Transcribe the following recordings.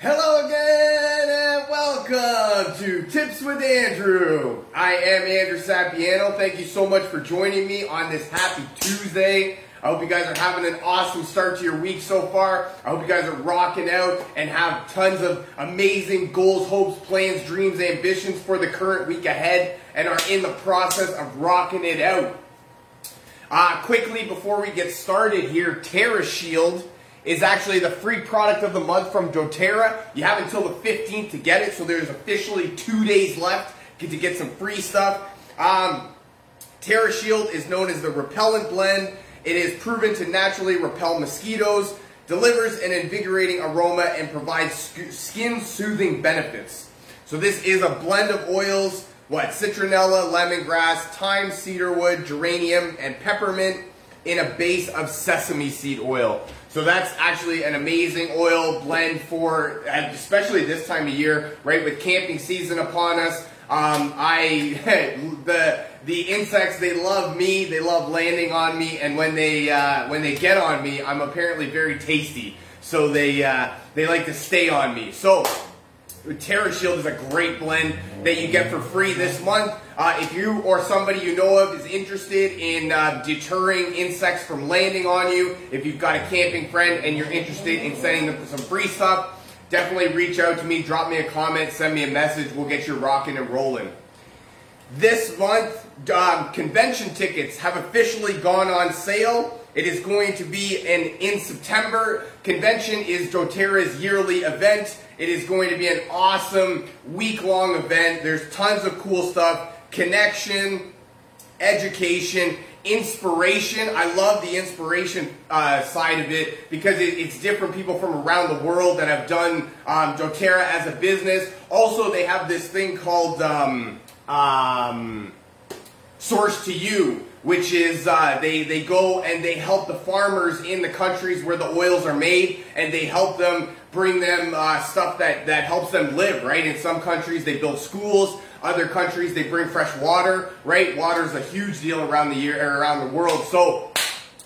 Hello again and welcome to Tips with Andrew. I am Andrew Sapiano. Thank you so much for joining me on this happy Tuesday. I hope you guys are having an awesome start to your week so far. I hope you guys are rocking out and have tons of amazing goals, hopes, plans, dreams, ambitions for the current week ahead and are in the process of rocking it out. Uh, quickly, before we get started here, Terra Shield is actually the free product of the month from doTERRA. You have until the 15th to get it, so there's officially two days left to get some free stuff. Um, Terra Shield is known as the repellent blend. It is proven to naturally repel mosquitoes, delivers an invigorating aroma, and provides skin soothing benefits. So this is a blend of oils what? Citronella, lemongrass, thyme, cedarwood, geranium, and peppermint in a base of sesame seed oil. So that's actually an amazing oil blend for, especially this time of year, right? With camping season upon us. Um, I the the insects they love me. They love landing on me, and when they uh, when they get on me, I'm apparently very tasty. So they uh, they like to stay on me. So Terra Shield is a great blend that you get for free this month. Uh, if you or somebody you know of is interested in uh, deterring insects from landing on you, if you've got a camping friend and you're interested in sending them some free stuff, definitely reach out to me, drop me a comment, send me a message. We'll get you rocking and rolling. This month, um, convention tickets have officially gone on sale. It is going to be an in September. Convention is doTERRA's yearly event. It is going to be an awesome week long event. There's tons of cool stuff connection, education, inspiration. I love the inspiration uh, side of it because it, it's different people from around the world that have done um, doTERRA as a business. Also, they have this thing called um, um, Source to You, which is uh, they, they go and they help the farmers in the countries where the oils are made and they help them bring them uh, stuff that, that helps them live, right? In some countries, they build schools. Other countries, they bring fresh water, right? Water is a huge deal around the year, around the world. So,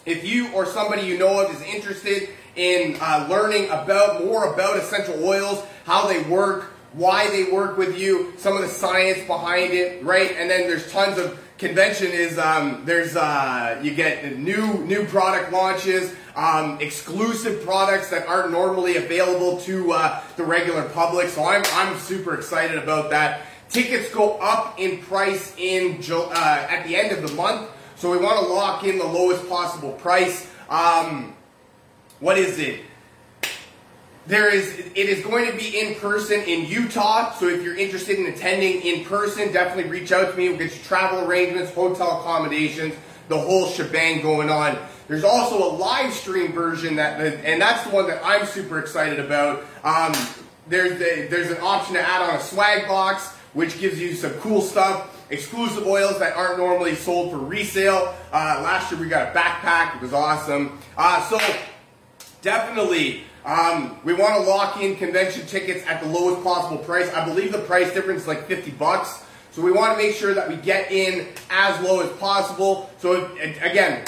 if you or somebody you know of is interested in uh, learning about more about essential oils, how they work, why they work with you, some of the science behind it, right? And then there's tons of convention is um, there's uh, you get new new product launches, um, exclusive products that aren't normally available to uh, the regular public. So I'm I'm super excited about that. Tickets go up in price in uh, at the end of the month, so we want to lock in the lowest possible price. Um, what is it? There is, it is going to be in person in Utah. So if you're interested in attending in person, definitely reach out to me. We'll get you travel arrangements, hotel accommodations, the whole shebang going on. There's also a live stream version that, and that's the one that I'm super excited about. Um, there's a, there's an option to add on a swag box, which gives you some cool stuff. Exclusive oils that aren't normally sold for resale. Uh, last year we got a backpack. It was awesome. Uh, so definitely um, we want to lock in convention tickets at the lowest possible price. I believe the price difference is like 50 bucks. So we want to make sure that we get in as low as possible. So if, again,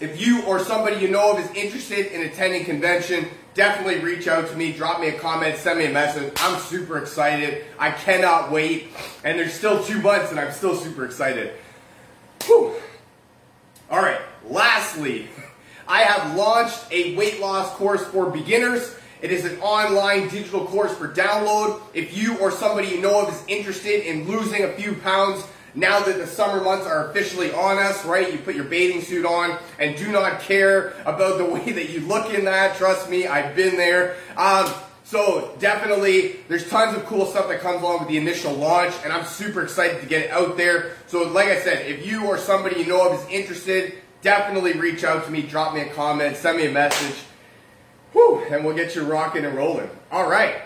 if you or somebody you know of is interested in attending convention, definitely reach out to me, drop me a comment, send me a message. I'm super excited. I cannot wait. And there's still two months and I'm still super excited. Whew. All right, lastly, I have launched a weight loss course for beginners. It is an online digital course for download. If you or somebody you know of is interested in losing a few pounds, now that the summer months are officially on us, right? You put your bathing suit on and do not care about the way that you look in that. Trust me, I've been there. Um, so definitely, there's tons of cool stuff that comes along with the initial launch, and I'm super excited to get it out there. So like I said, if you or somebody you know of is interested, definitely reach out to me, drop me a comment, send me a message. Whew, and we'll get you rocking and rolling. All right.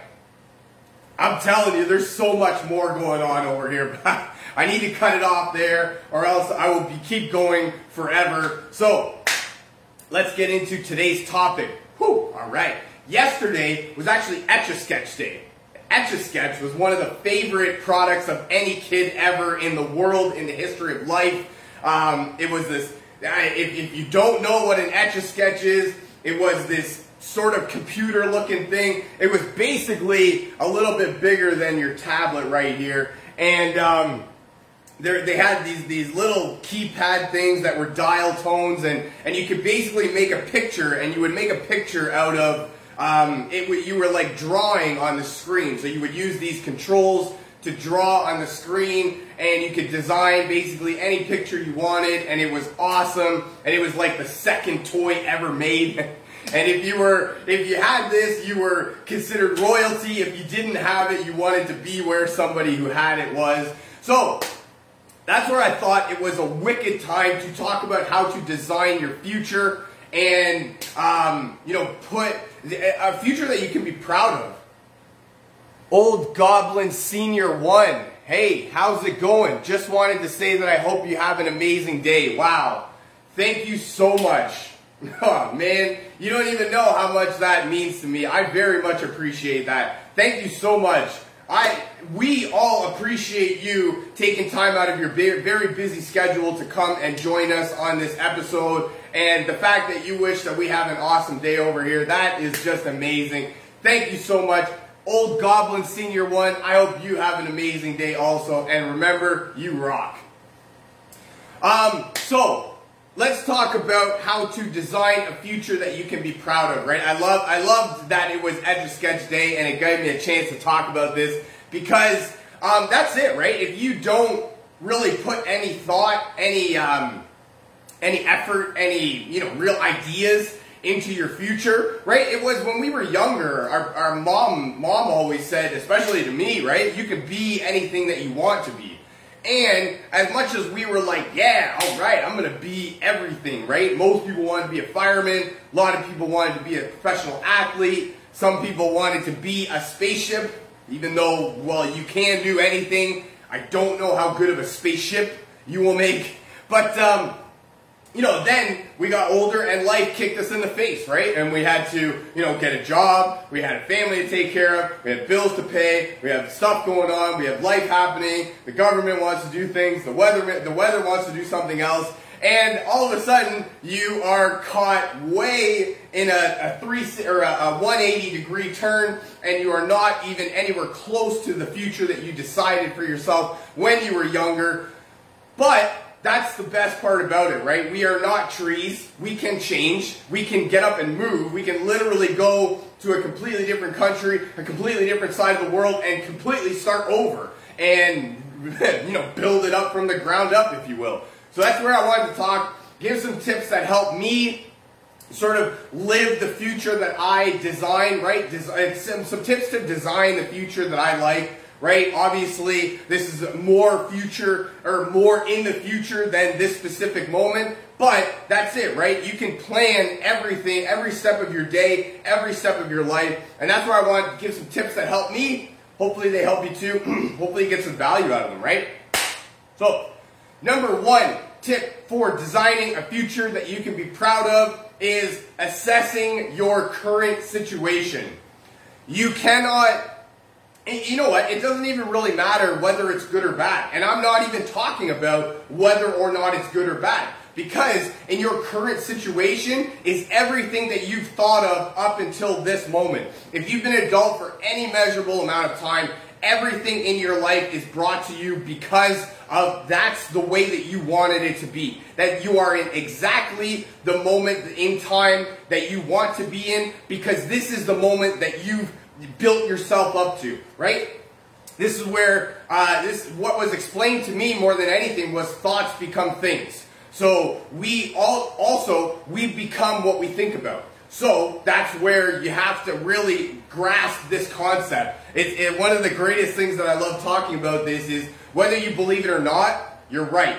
I'm telling you, there's so much more going on over here. but I need to cut it off there, or else I will be, keep going forever. So, let's get into today's topic. Whew, all right. Yesterday was actually Etch a Sketch Day. Etch a Sketch was one of the favorite products of any kid ever in the world, in the history of life. Um, it was this if, if you don't know what an etch a sketch is, it was this sort of computer looking thing. It was basically a little bit bigger than your tablet right here. And um, they had these, these little keypad things that were dial tones, and, and you could basically make a picture, and you would make a picture out of um, it. You were like drawing on the screen. So you would use these controls to draw on the screen and you could design basically any picture you wanted and it was awesome and it was like the second toy ever made. And if you were if you had this you were considered royalty. If you didn't have it you wanted to be where somebody who had it was. So that's where I thought it was a wicked time to talk about how to design your future and um, you know put a future that you can be proud of Old Goblin Senior 1. Hey, how's it going? Just wanted to say that I hope you have an amazing day. Wow. Thank you so much. Oh, man, you don't even know how much that means to me. I very much appreciate that. Thank you so much. I we all appreciate you taking time out of your very busy schedule to come and join us on this episode and the fact that you wish that we have an awesome day over here that is just amazing. Thank you so much. Old Goblin Senior 1, I hope you have an amazing day also. And remember, you rock. Um, so, let's talk about how to design a future that you can be proud of, right? I love, I loved that it was Etch a Sketch Day and it gave me a chance to talk about this because um, that's it, right? If you don't really put any thought, any, um, any effort, any, you know, real ideas into your future, right? It was when we were younger, our, our mom, mom always said, especially to me, right? You could be anything that you want to be. And as much as we were like, yeah, all right, I'm to be everything, right? Most people wanted to be a fireman. A lot of people wanted to be a professional athlete. Some people wanted to be a spaceship, even though, well, you can do anything. I don't know how good of a spaceship you will make. But, um, you know, then we got older and life kicked us in the face, right? And we had to, you know, get a job. We had a family to take care of. We had bills to pay. We have stuff going on. We have life happening. The government wants to do things. The weather, the weather wants to do something else. And all of a sudden, you are caught way in a, a three or a, a 180 degree turn, and you are not even anywhere close to the future that you decided for yourself when you were younger. But that's the best part about it, right? We are not trees. We can change. We can get up and move. We can literally go to a completely different country, a completely different side of the world, and completely start over and, you know, build it up from the ground up, if you will. So that's where I wanted to talk, give some tips that help me sort of live the future that I design, right? Des- some, some tips to design the future that I like right? Obviously, this is more future or more in the future than this specific moment, but that's it, right? You can plan everything, every step of your day, every step of your life, and that's where I want to give some tips that help me. Hopefully, they help you too. Hopefully, you get some value out of them, right? So, number one tip for designing a future that you can be proud of is assessing your current situation. You cannot you know what? It doesn't even really matter whether it's good or bad. And I'm not even talking about whether or not it's good or bad. Because in your current situation is everything that you've thought of up until this moment. If you've been an adult for any measurable amount of time, everything in your life is brought to you because of that's the way that you wanted it to be. That you are in exactly the moment in time that you want to be in because this is the moment that you've built yourself up to, right? This is where uh, this what was explained to me more than anything was thoughts become things. So we all also we become what we think about. So that's where you have to really grasp this concept. It's it, one of the greatest things that I love talking about. This is whether you believe it or not, you're right.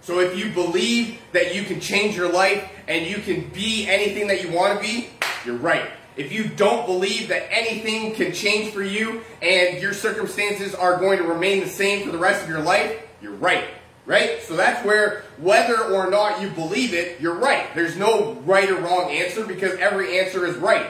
So if you believe that you can change your life and you can be anything that you want to be, you're right. If you don't believe that anything can change for you and your circumstances are going to remain the same for the rest of your life, you're right. Right? So that's where whether or not you believe it, you're right. There's no right or wrong answer because every answer is right.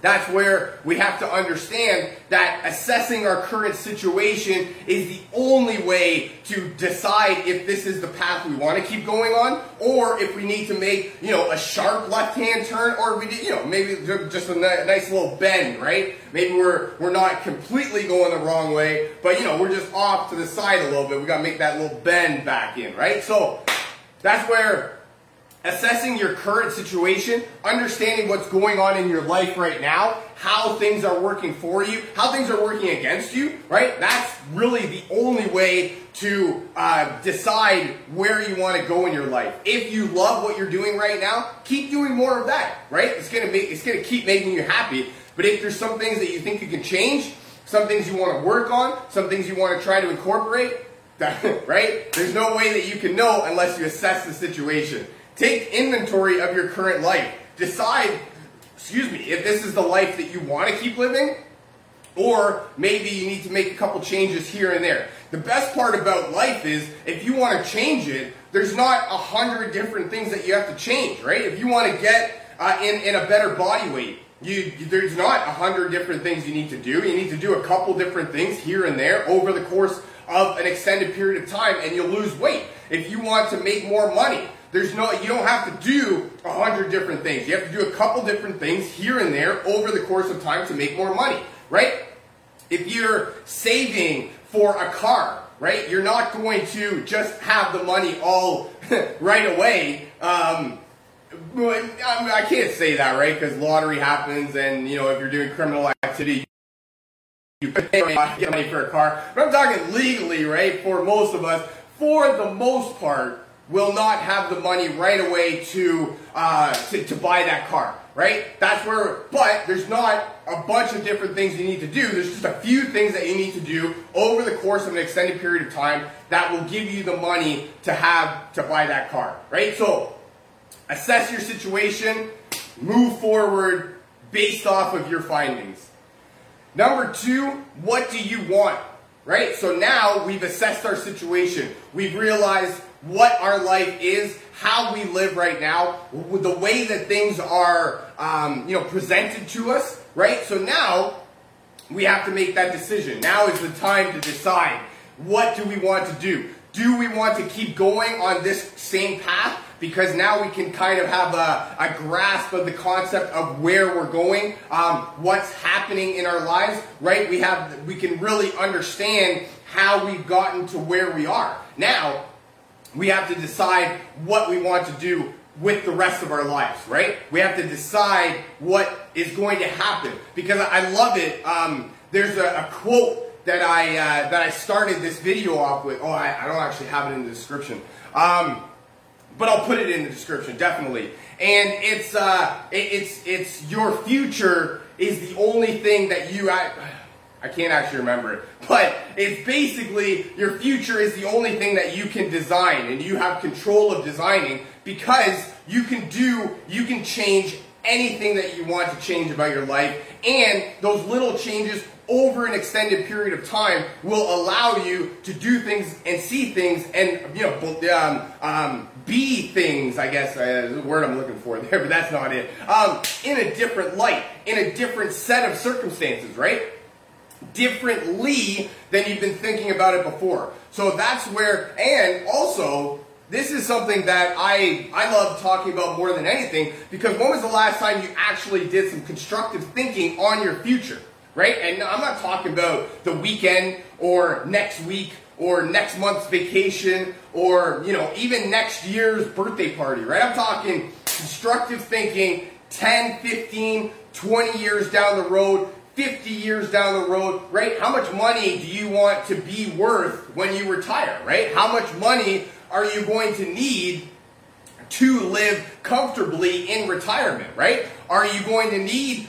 That's where we have to understand that assessing our current situation is the only way to decide if this is the path we want to keep going on, or if we need to make, you know, a sharp left-hand turn, or we, you know, maybe just a nice little bend, right? Maybe we're we're not completely going the wrong way, but you know, we're just off to the side a little bit. We got to make that little bend back in, right? So that's where assessing your current situation, understanding what's going on in your life right now, how things are working for you, how things are working against you, right? That's really the only way to uh, decide where you want to go in your life. If you love what you're doing right now, keep doing more of that, right? It's gonna make it's gonna keep making you happy. But if there's some things that you think you can change, some things you want to work on, some things you want to try to incorporate, right? There's no way that you can know unless you assess the situation. Take inventory of your current life. Decide, excuse me, if this is the life that you want to keep living, or maybe you need to make a couple changes here and there. The best part about life is if you want to change it, there's not a hundred different things that you have to change, right? If you want to get uh, in, in a better body weight, you, there's not a hundred different things you need to do. You need to do a couple different things here and there over the course of an extended period of time and you'll lose weight. If you want to make more money, there's no, you don't have to do a hundred different things. You have to do a couple different things here and there over the course of time to make more money, right? If you're saving for a car, right, you're not going to just have the money all right away. Um, I can't say that, right? Because lottery happens, and you know, if you're doing criminal activity, you pay money for a car. But I'm talking legally, right? For most of us, for the most part, will not have the money right away to, uh, to, to buy that car, right? That's where, but there's not a bunch of different things you need to do. There's just a few things that you need to do over the course of an extended period of time that will give you the money to have to buy that car, right? So assess your situation, move forward based off of your findings. Number two, what do you want? Right? So now we've assessed our situation. We've realized what our life is, how we live right now, the way that things are, um, you know, presented to us, right? So now we have to make that decision. Now is the time to decide what do we want to do. Do we want to keep going on this same path? Because now we can kind of have a, a grasp of the concept of where we're going, um, what's happening in our lives, right? We have, we can really understand how we've gotten to where we are. Now, we have to decide what we want to do with the rest of our lives, right? We have to decide what is going to happen because I love it. Um, there's a, a, quote that I uh, that I started this video off with. Oh, I, I don't actually have it in the description, um, but I'll put it in the description definitely. And it's uh, it, it's it's your future is the only thing that you. I, I can't actually remember it. But it's basically your future is the only thing that you can design and you have control of designing because you can do, you can change anything that you want to change about your life and those little changes over an extended period of time will allow you to do things and see things and you know um, um, be things i guess uh, the word i'm looking for there but that's not it um, in a different light in a different set of circumstances right differently than you've been thinking about it before. So that's where, and also, this is something that I, I love talking about more than anything because when was the last time you actually did some constructive thinking on your future, right? And I'm not talking about the weekend or next week or next month's vacation or, you know, even next year's birthday party, right? I'm talking constructive thinking 10, 15, 20 years down the road 50 years down the road, right? How much money do you want to be worth when you retire, right? How much money are you going to need to live comfortably in retirement, right? Are you going to need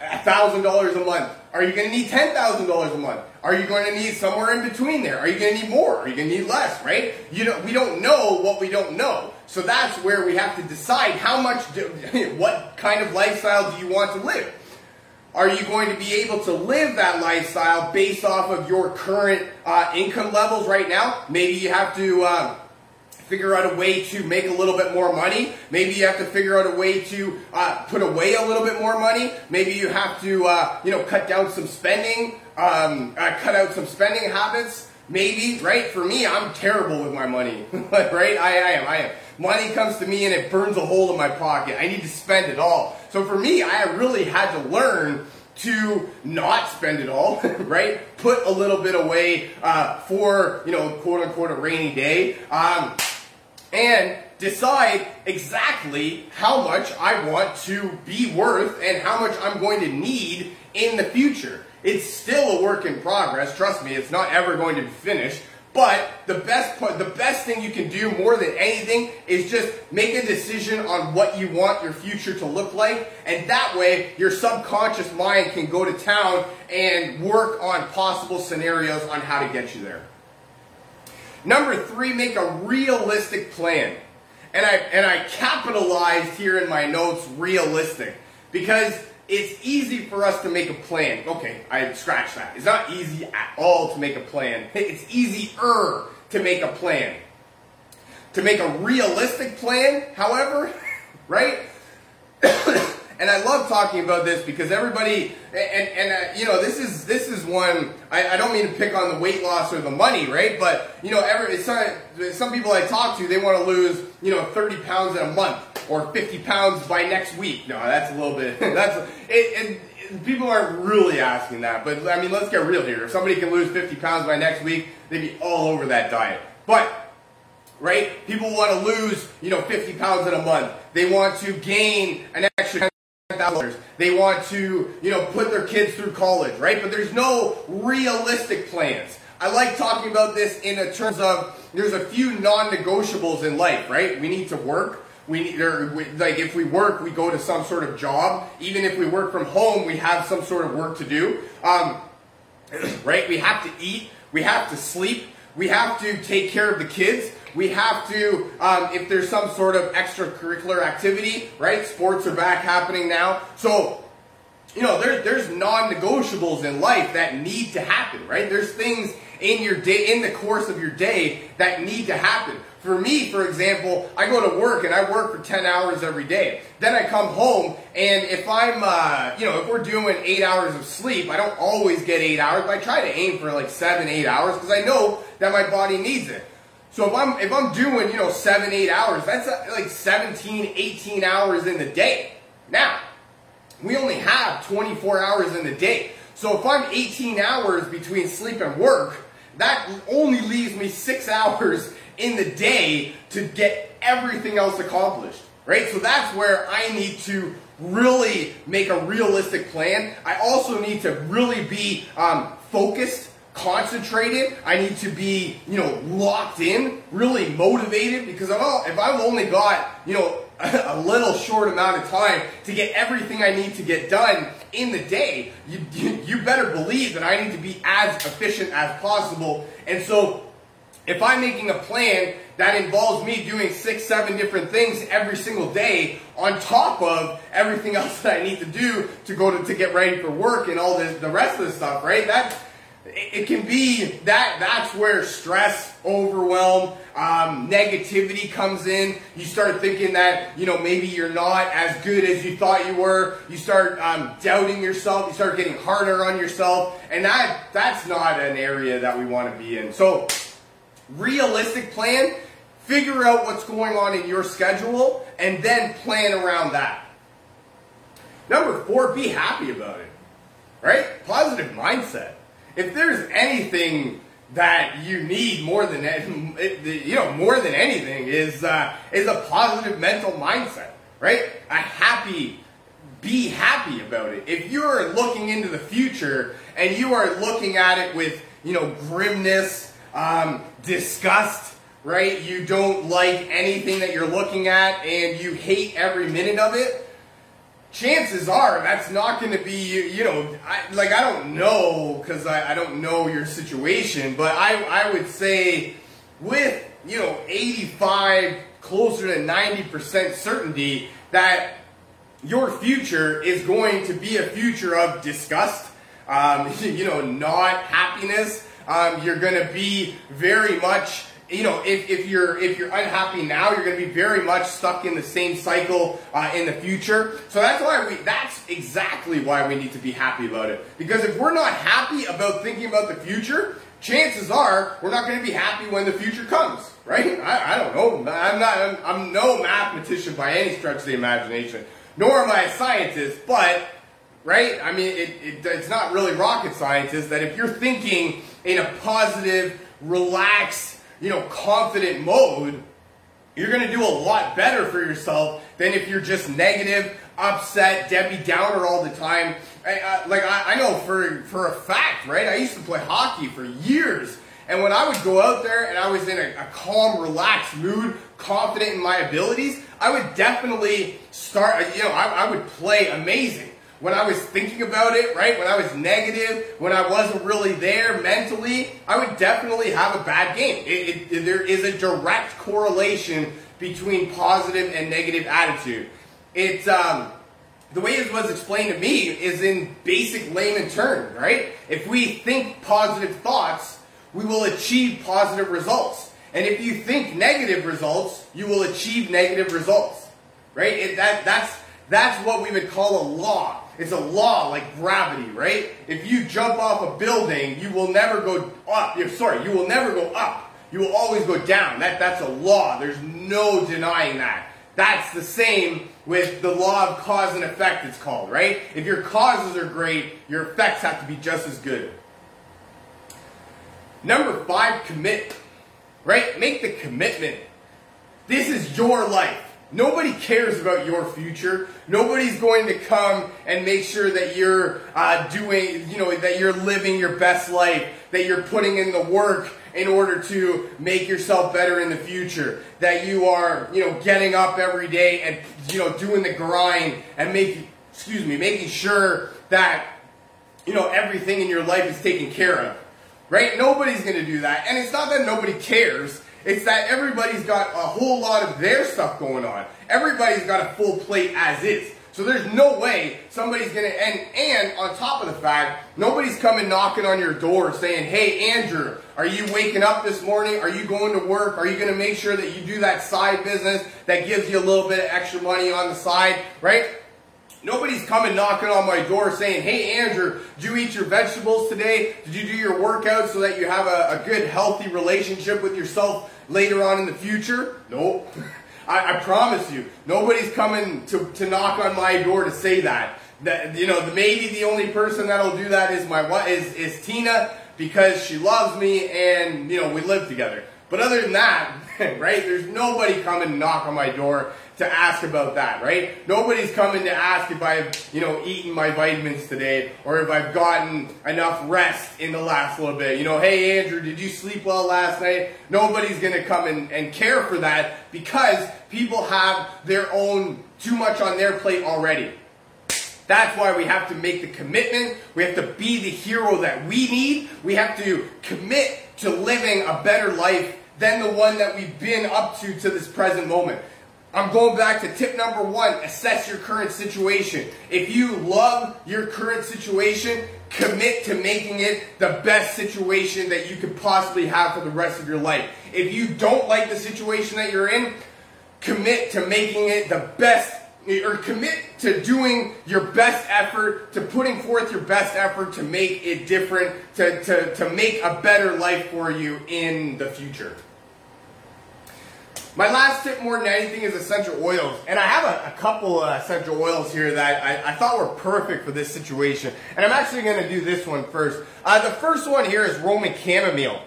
$1,000 a month? Are you going to need $10,000 a month? Are you going to need somewhere in between there? Are you going to need more? Are you going to need less, right? You know, we don't know what we don't know. So that's where we have to decide how much, do, what kind of lifestyle do you want to live? Are you going to be able to live that lifestyle based off of your current uh, income levels right now? Maybe you have to uh, figure out a way to make a little bit more money. Maybe you have to figure out a way to uh, put away a little bit more money. Maybe you have to, uh, you know, cut down some spending, um, uh, cut out some spending habits. Maybe, right? For me, I'm terrible with my money, right? I, I am, I am. Money comes to me and it burns a hole in my pocket. I need to spend it all. So for me, I really had to learn to not spend it all, right? Put a little bit away uh, for, you know, quote unquote, a rainy day. Um, and decide exactly how much I want to be worth and how much I'm going to need in the future. It's still a work in progress. Trust me, it's not ever going to be finished. But the best part, the best thing you can do more than anything is just make a decision on what you want your future to look like. And that way, your subconscious mind can go to town and work on possible scenarios on how to get you there. Number three, make a realistic plan. And I, and I capitalized here in my notes realistic because it's easy for us to make a plan. Okay, I scratch that. It's not easy at all to make a plan. It's easier to make a plan. To make a realistic plan, however, right? and I love talking about this because everybody, and, and uh, you know, this is this is one. I, I, don't mean to pick on the weight loss or the money, right? But you know, every some some people I talk to, they want to lose you know 30 pounds in a month or 50 pounds by next week. No, that's a little bit. That's it, and people aren't really asking that. But I mean, let's get real here. If somebody can lose 50 pounds by next week, they'd be all over that diet. But right, people want to lose you know 50 pounds in a month. They want to gain an extra. They want to, you know, put their kids through college, right? But there's no realistic plans. I like talking about this in terms of there's a few non-negotiables in life, right? We need to work. We need, or we, like, if we work, we go to some sort of job. Even if we work from home, we have some sort of work to do. Um, right? We have to eat. We have to sleep. We have to take care of the kids. We have to, um, if there's some sort of extracurricular activity, right? Sports are back happening now. So, you know, there, there's non-negotiables in life that need to happen, right? There's things in your day, in the course of your day that need to happen. For me, for example, I go to work and I work for 10 hours every day. Then I come home and if I'm, uh, you know, if we're doing eight hours of sleep, I don't always get eight hours, but I try to aim for like seven, eight hours because I know that my body needs it. So if I'm if I'm doing you know seven eight hours, that's uh, like 17, 18 hours in the day. Now, we only have 24 hours in the day. So if I'm 18 hours between sleep and work, that only leaves me six hours in the day to get everything else accomplished. Right? So that's where I need to really make a realistic plan. I also need to really be um, focused concentrated. I need to be, you know, locked in, really motivated because if, i if I've only got, you know, a little short amount of time to get everything I need to get done in the day, you, you, you better believe that I need to be as efficient as possible. And so if I'm making a plan that involves me doing six, seven different things every single day on top of everything else that I need to do to go to, to get ready for work and all the, the rest of the stuff, right? That, it can be that that's where stress, overwhelm, um, negativity comes in. You start thinking that you know maybe you're not as good as you thought you were. You start um, doubting yourself. You start getting harder on yourself, and that that's not an area that we want to be in. So, realistic plan. Figure out what's going on in your schedule, and then plan around that. Number four, be happy about it. Right? Positive mindset if there's anything that you need more than you know more than anything is uh, is a positive mental mindset, right? A happy, be happy about it. If you're looking into the future and you are looking at it with you know grimness, um, disgust, right? You don't like anything that you're looking at and you hate every minute of it chances are that's not going to be you know I, like i don't know because I, I don't know your situation but i i would say with you know 85 closer to 90% certainty that your future is going to be a future of disgust um, you know not happiness um, you're going to be very much you know, if, if you're if you're unhappy now, you're going to be very much stuck in the same cycle uh, in the future. So that's why we that's exactly why we need to be happy about it. Because if we're not happy about thinking about the future, chances are we're not going to be happy when the future comes, right? I, I don't know. I'm not. I'm, I'm no mathematician by any stretch of the imagination, nor am I a scientist, but right? I mean, it, it, it's not really rocket science. Is that if you're thinking in a positive, relaxed, you know, confident mode, you're going to do a lot better for yourself than if you're just negative, upset, Debbie Downer all the time. I, I, like I, I know for for a fact, right? I used to play hockey for years. And when I would go out there and I was in a, a, calm, relaxed mood, confident in my abilities, I would definitely start, you know, I, I would play amazing when I was thinking about it, right? When I was negative, when I wasn't really there mentally, I would definitely have a bad game. It, it, there is a direct correlation between positive and negative attitude. It's um, the way it was explained to me is in basic layman terms, right? If we think positive thoughts, we will achieve positive results. And if you think negative results, you will achieve negative results, right? It, that, that's, that's what we would call a law. It's a law like gravity, right? If you jump off a building, you will never go up. You're, sorry, you will never go up. You will always go down. That, that's a law. There's no denying that. That's the same with the law of cause and effect, it's called, right? If your causes are great, your effects have to be just as good. Number five, commit. Right? Make the commitment. This is your life. Nobody cares about your future. Nobody's going to come and make sure that you're uh, doing, you know, that you're living your best life, that you're putting in the work in order to make yourself better in the future, that you are, you know, getting up every day and, you know, doing the grind and making, excuse me, making sure that, you know, everything in your life is taken care of. Right? Nobody's going to do that. And it's not that nobody cares. It's that everybody's got a whole lot of their stuff going on. Everybody's got a full plate as is. So there's no way somebody's gonna and and on top of the fact, nobody's coming knocking on your door saying, "Hey Andrew, are you waking up this morning? Are you going to work? Are you gonna make sure that you do that side business that gives you a little bit of extra money on the side?" Right? Nobody's coming knocking on my door saying, Hey Andrew, did you eat your vegetables today? Did you do your workout so that you have a, a good, healthy relationship with yourself later on in the future? Nope. I, I, promise you, nobody's coming to, to knock on my door to say that. That you know, maybe the only person that'll do that is my is is Tina because she loves me and you know we live together. But other than that, right? There's nobody coming knock on my door to ask about that, right? Nobody's coming to ask if I've, you know, eaten my vitamins today or if I've gotten enough rest in the last little bit. You know, hey Andrew, did you sleep well last night? Nobody's gonna come and, and care for that because people have their own too much on their plate already. That's why we have to make the commitment. We have to be the hero that we need. We have to commit to living a better life than the one that we've been up to to this present moment. I'm going back to tip number one assess your current situation. If you love your current situation, commit to making it the best situation that you could possibly have for the rest of your life. If you don't like the situation that you're in, commit to making it the best or commit to doing your best effort, to putting forth your best effort to make it different, to, to, to make a better life for you in the future. My last tip more than anything is essential oils. And I have a, a couple uh, essential oils here that I, I, thought were perfect for this situation. And I'm actually going to do this one first. Uh, the first one here is Roman chamomile.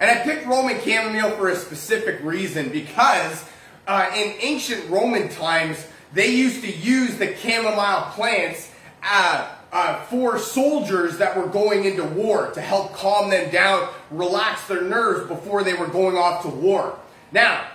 And I picked Roman chamomile for a specific reason because uh, in ancient Roman times, they used to use the chamomile plants uh, uh, for soldiers that were going into war to help calm them down, relax their nerves before they were going off to war. Now,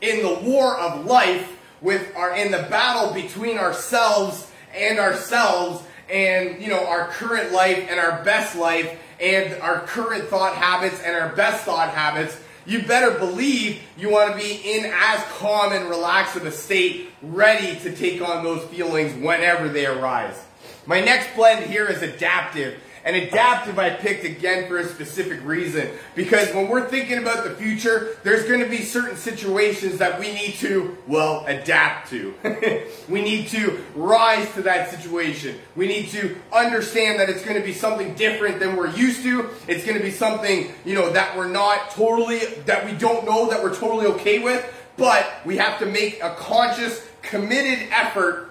in the war of life, with our in the battle between ourselves and ourselves, and you know our current life and our best life, and our current thought habits and our best thought habits, you better believe you want to be in as calm and relaxed of a state, ready to take on those feelings whenever they arise. My next blend here is Adaptiv. And Adaptiv I picked again for a specific reason. Because when we're thinking about the future, there's going to be certain situations that we need to, well, adapt to. we need to rise to that situation. We need to understand that it's going to be something different than we're used to. It's going to be something, you know, that we're not totally, that we don't know that we're totally okay with. But we have to make a conscious, committed effort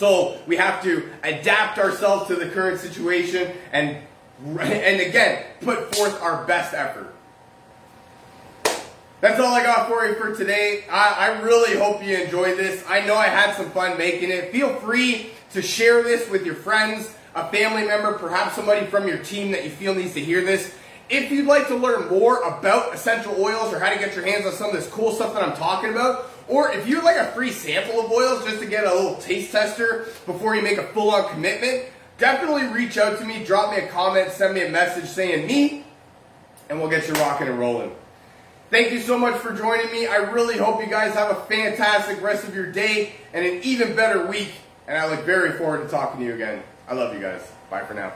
so we have to adapt ourselves to the current situation and, and again, put forth our best effort. That's all I got for you for today. I, I really hope you enjoyed this. I know I had some fun making it. Feel free to share this with your friends, a family member, perhaps somebody from your team that you feel needs to hear this. If you'd like to learn more about essential oils or how to get your hands on some of this cool stuff that I'm talking about, or if you'd like a free sample of oils just to get a little taste tester before you make a full on commitment, definitely reach out to me, drop me a comment, send me a message saying me, and we'll get you rocking and rolling. Thank you so much for joining me. I really hope you guys have a fantastic rest of your day and an even better week. And I look very forward to talking to you again. I love you guys. Bye for now.